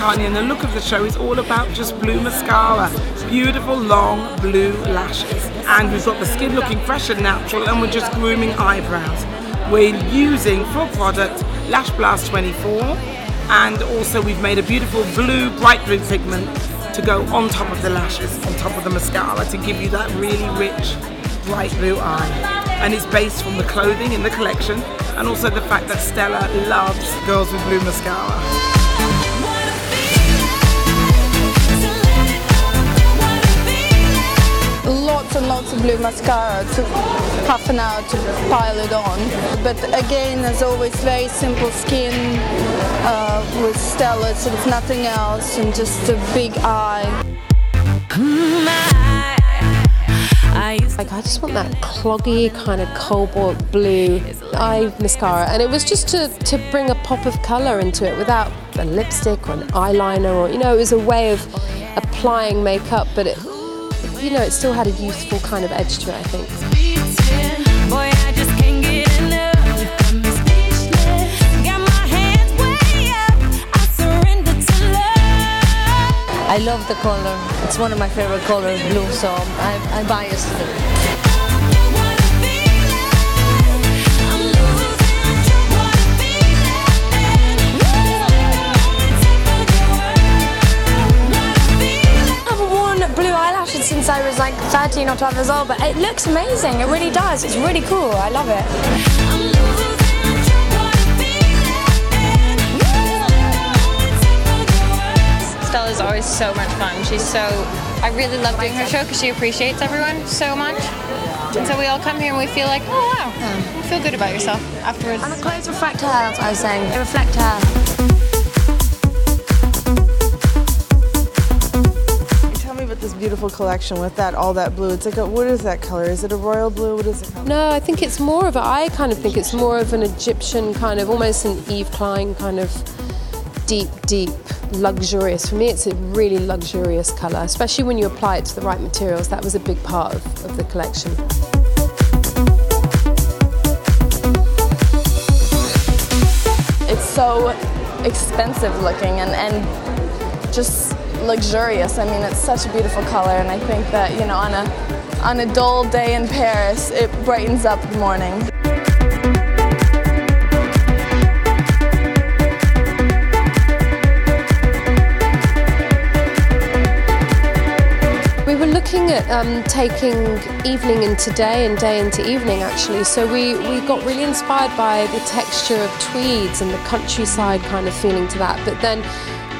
And the look of the show is all about just blue mascara. Beautiful, long, blue lashes. And we've got the skin looking fresh and natural and we're just grooming eyebrows. We're using full product Lash Blast 24 and also we've made a beautiful blue, bright blue pigment to go on top of the lashes, on top of the mascara to give you that really rich, bright blue eye. And it's based from the clothing in the collection and also the fact that Stella loves girls with blue mascara. Lots of blue mascara. Took half an hour to pile it on. But again, as always, very simple skin uh, with Stella, sort of nothing else, and just a big eye. Like I just want that cloggy kind of cobalt blue eye mascara and it was just to, to bring a pop of colour into it without a lipstick or an eyeliner or you know it was a way of applying makeup but it you know it still had a youthful kind of edge to it I think. I love. The colour. It's one of my favourite colours, blue, so I'm, I'm biased I was like 13 or 12 years old, but it looks amazing. It really does. It's really cool. I love it. Stella's always so much fun. She's so. I really love doing her show because she appreciates everyone so much. And so we all come here and we feel like, oh wow, you feel good about yourself afterwards. And the clothes reflect her, that's what I was saying. They reflect her. Beautiful collection with that all that blue. It's like a, what is that color? Is it a royal blue? What is it called? No, I think it's more of a, I kind of think it's more of an Egyptian kind of, almost an Yves Klein kind of deep, deep, luxurious. For me, it's a really luxurious colour, especially when you apply it to the right materials. That was a big part of, of the collection. It's so expensive looking and, and just luxurious. I mean, it's such a beautiful color, and I think that, you know, on a, on a dull day in Paris, it brightens up the morning. We were looking at um, taking evening into day and day into evening actually. So we, we got really inspired by the texture of tweeds and the countryside kind of feeling to that, but then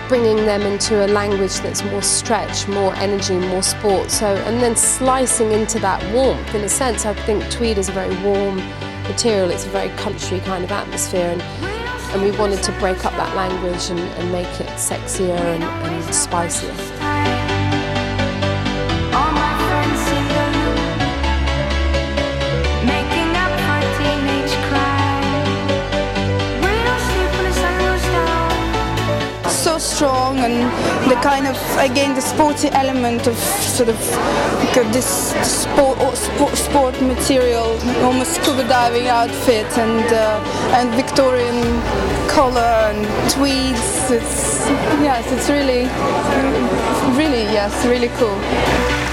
bringing them into a language that's more stretch, more energy, more sport. So and then slicing into that warmth. In a sense, I think tweed is a very warm material. It's a very country kind of atmosphere and and we wanted to break up that language and, and make it sexier and, and spicier. Strong and the kind of again the sporty element of sort of this sport, sport sport material almost scuba diving outfit and uh, and Victorian collar and tweeds. It's yes it's really really yes really cool